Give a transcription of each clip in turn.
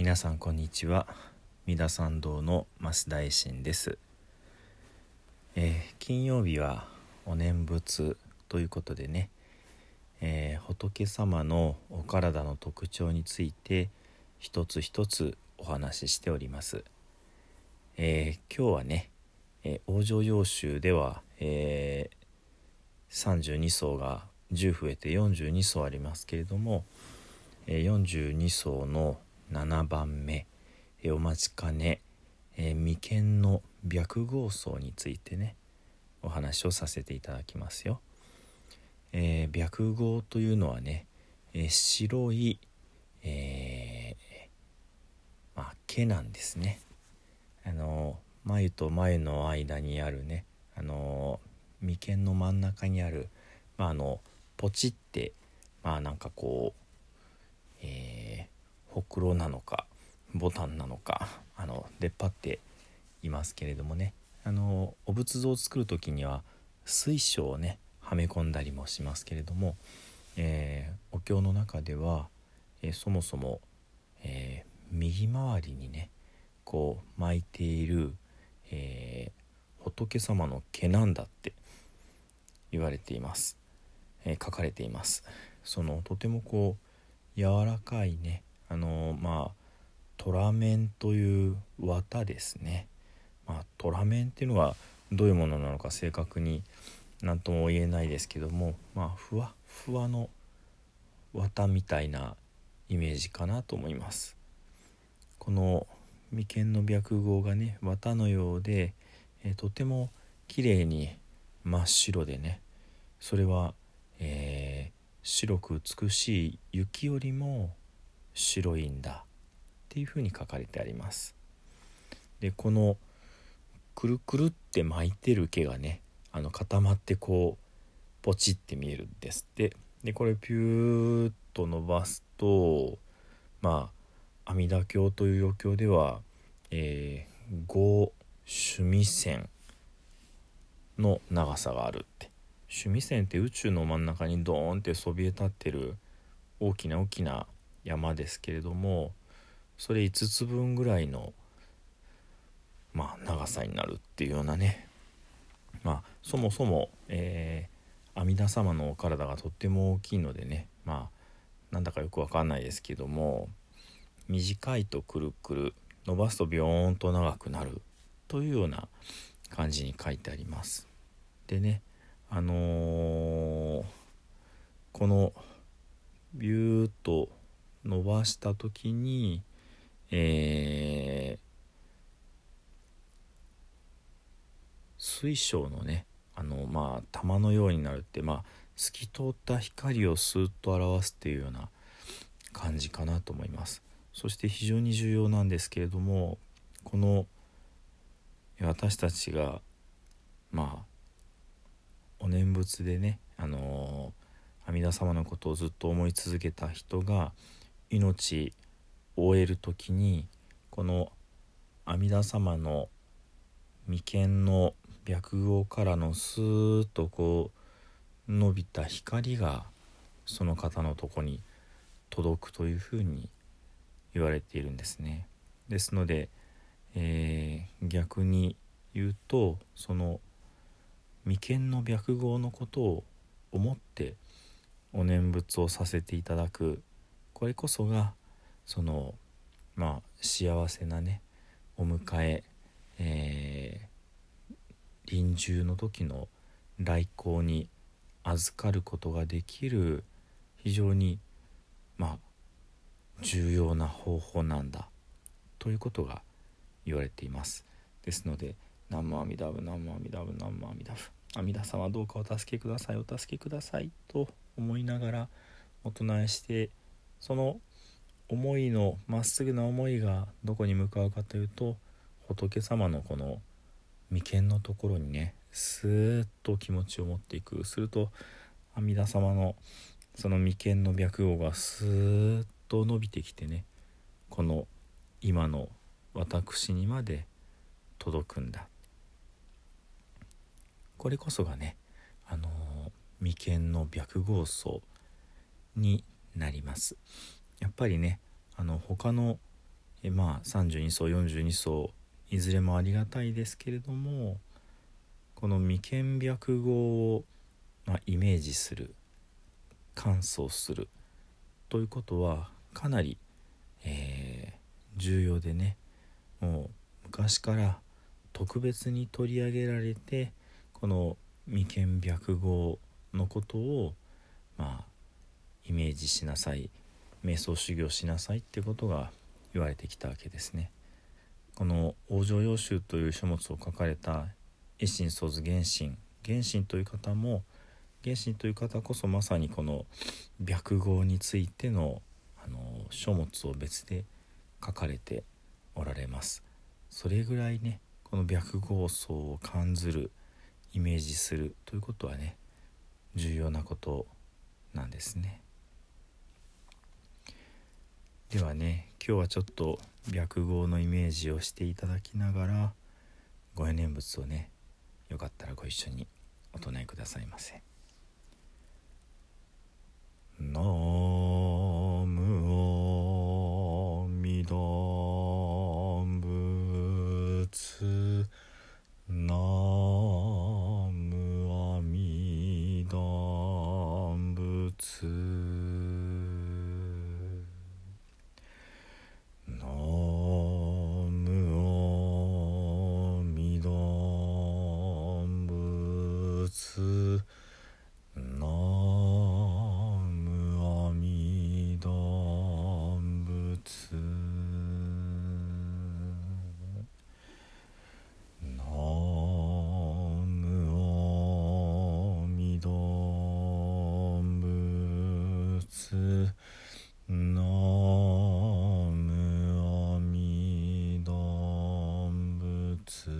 皆さんこんにちは。三田参道の増田衛進です、えー、金曜日はお念仏ということでね、えー、仏様のお体の特徴について一つ一つお話ししております、えー、今日はね、え往生要集では、え32層が10増えて42層ありますけれども、え42層の7番目、えお待ちかね、え眉間の白毫層についてねお話をさせていただきますよ。えー、白毫というのはね、えー、白い、えー、まあ、毛なんですね。あの眉と眉の間にあるね、あの眉間の真ん中にある、まあ、あのポチってまあなんかこう、えー、ほくろなのかボタンなのかあの出っ張っていますけれどもね。あのお仏像を作る時には水晶をねはめ込んだりもしますけれども、えー、お経の中では、えー、そもそも、えー、右回りにねこう巻いている、え仏様の毛なんだって言われています、え書かれています。そのとてもこう柔らかいねあのまあトラメンという綿ですね、まあ、トラメンっていうのはどういうものなのか正確に何とも言えないですけどもまあふわふわの綿みたいなイメージかなと思います。この眉間の白毫がね綿のようで、えー、とても綺麗に真っ白でねそれは、えー、白く美しい雪よりも白いんだ。っていうふうに書かれてあります。でこのくるくるって巻いてる毛がねあの固まってこうポチって見えるんですって。でこれピューッと伸ばすとまあ阿弥陀経という余経では、えー、5趣味線の長さがあるって。趣味線って宇宙の真ん中にドーンってそびえ立ってる大きな大きな山ですけれどもそれ5つ分ぐらいのまあ長さになるっていうようなねまあそもそも、えー、阿弥陀様のお体がとっても大きいのでねまあなんだかよくわかんないですけども短いとくるくる伸ばすとビヨーンと長くなるというような感じに書いてあります。でねあのー、このビューッと伸ばした時にえー、水晶のねあのまあ玉のようになるってまあ透き通った光をスーッと表すっていうような感じかなと思います。そして非常に重要なんですけれどもこの私たちがまあお念仏でねあの阿弥陀様のことをずっと思い続けた人が命を終える時にこの阿弥陀様の眉間の白毫からのスーッとこう伸びた光がその方のとこに届くというふうに言われているんですね。ですので、えー、逆に言うとその眉間の白毫のことを思ってお念仏をさせていただくこれこそがそのまあ幸せなねお迎ええー、臨終の時の来光に預かることができる非常にまあ重要な方法なんだということが言われています。ですので「南無阿弥陀仏南無阿弥陀仏南無阿弥陀仏阿弥陀様どうかお助けくださいお助けください」と思いながらお唱えしてその思いのまっすぐな思いがどこに向かうかというと仏様のこの眉間のところにねスーッと気持ちを持っていく。すると阿弥陀様のその眉間の白毫がスーッと伸びてきてねこの今の私にまで届くんだ。これこそがねあの眉間の白毫層になります。やっぱりねあの他の、えまあ32層42層いずれもありがたいですけれどもこの眉間白号を、まあ、イメージする乾燥するということはかなり、えー、重要でねもう昔から特別に取り上げられてこの眉間白号のことをまあイメージしなさい。瞑想修行しなさいってことが言われてきたわけですね。この「往生要集」という書物を書かれた一心創図原神原神という方も原神という方こそまさにこの白号についてのあの書物を別で書かれておられます。それぐらいねこの白号層を感ずるイメージするということはね重要なことなんですね。ではね今日はちょっと白号のイメージをしていただきながらご縁念仏をねよかったらご一緒にお唱えくださいませ。ナムアミダ仏十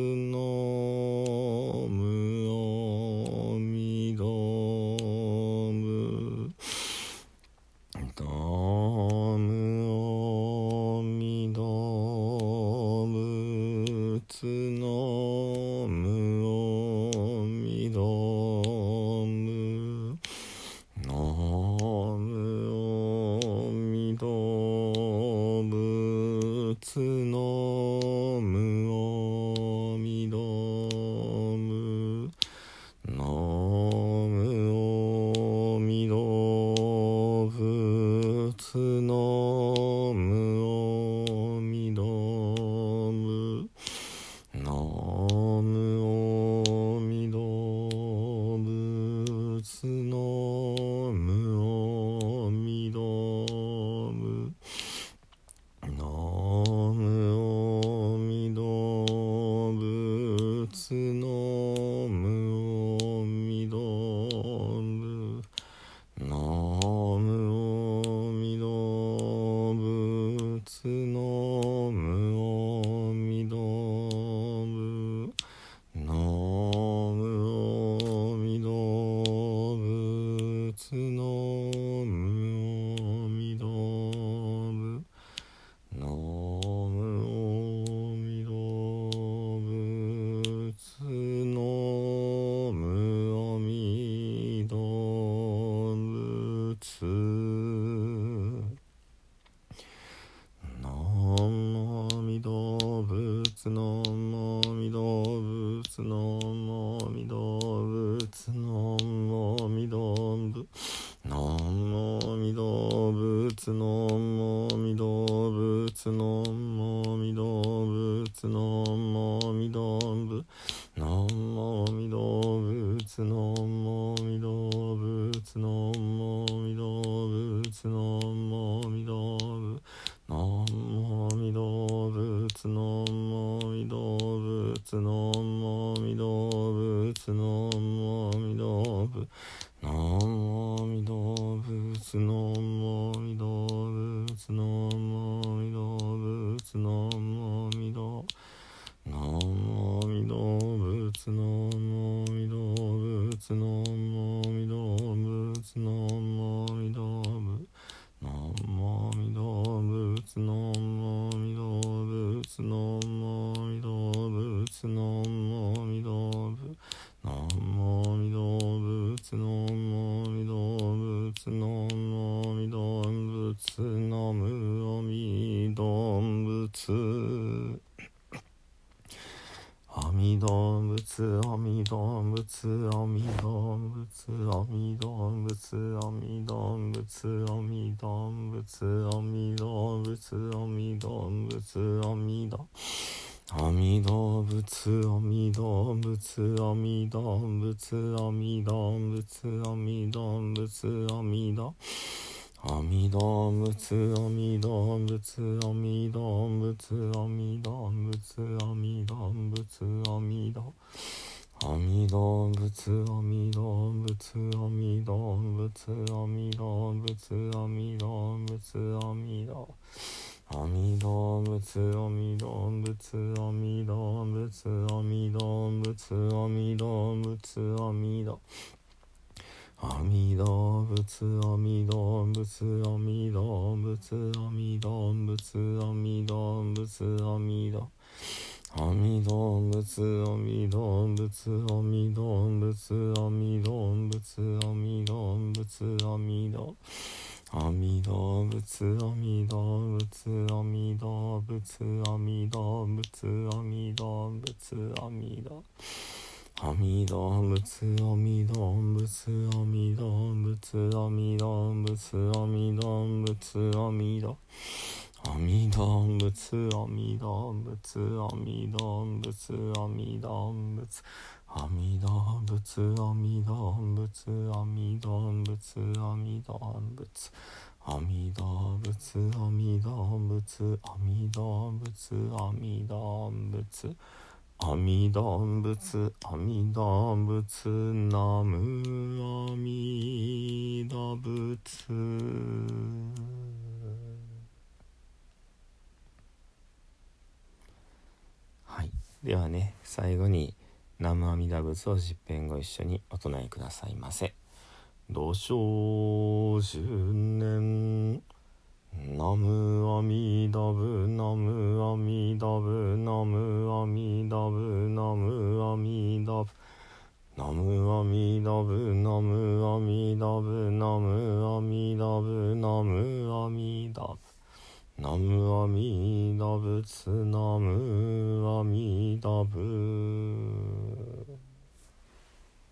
ののもみ動物のもみ動物のもみ動物のの農動物のつあみどんぶつあみどんぶつあみどんぶつあみどんぶつあみどんぶつあみどんぶつあみどんぶつあみどん阿弥陀仏阿弥陀仏阿弥陀仏阿弥陀仏阿弥陀仏阿弥陀阿弥陀仏阿弥陀仏阿弥陀仏阿弥陀仏阿弥陀仏阿弥陀阿弥陀仏阿弥陀仏阿弥陀仏阿弥陀仏阿弥陀仏阿弥陀阿弥陀仏阿弥陀仏阿弥陀仏阿弥陀仏阿弥陀仏阿弥陀阿弥陀仏阿弥陀仏阿弥陀仏阿弥陀仏阿弥陀仏阿弥陀阿弥陀仏阿弥陀仏阿弥陀仏阿弥陀仏阿弥陀仏阿弥陀阿弥陀仏阿弥陀仏阿弥陀仏阿弥陀仏阿弥陀仏阿弥陀阿弥陀仏阿弥陀仏阿弥陀仏阿弥陀仏阿弥陀仏阿弥陀阿弥陀仏阿弥陀仏阿弥陀仏阿弥陀仏阿弥陀仏阿弥陀仏阿弥陀仏阿弥陀仏阿弥陀仏阿弥陀仏阿弥陀仏阿弥陀仏阿弥陀仏阿弥陀仏ナム阿弥陀仏はいではね最後に南無阿弥陀仏を十遍ご一緒にお唱えくださいませ。土生十年ナムアミダブナムアミダブナムアミダブナムアミダブ。ナムアミダブナムアミダブナムアミダブナムアミダブ。ナムアミダブツナムアミダブ。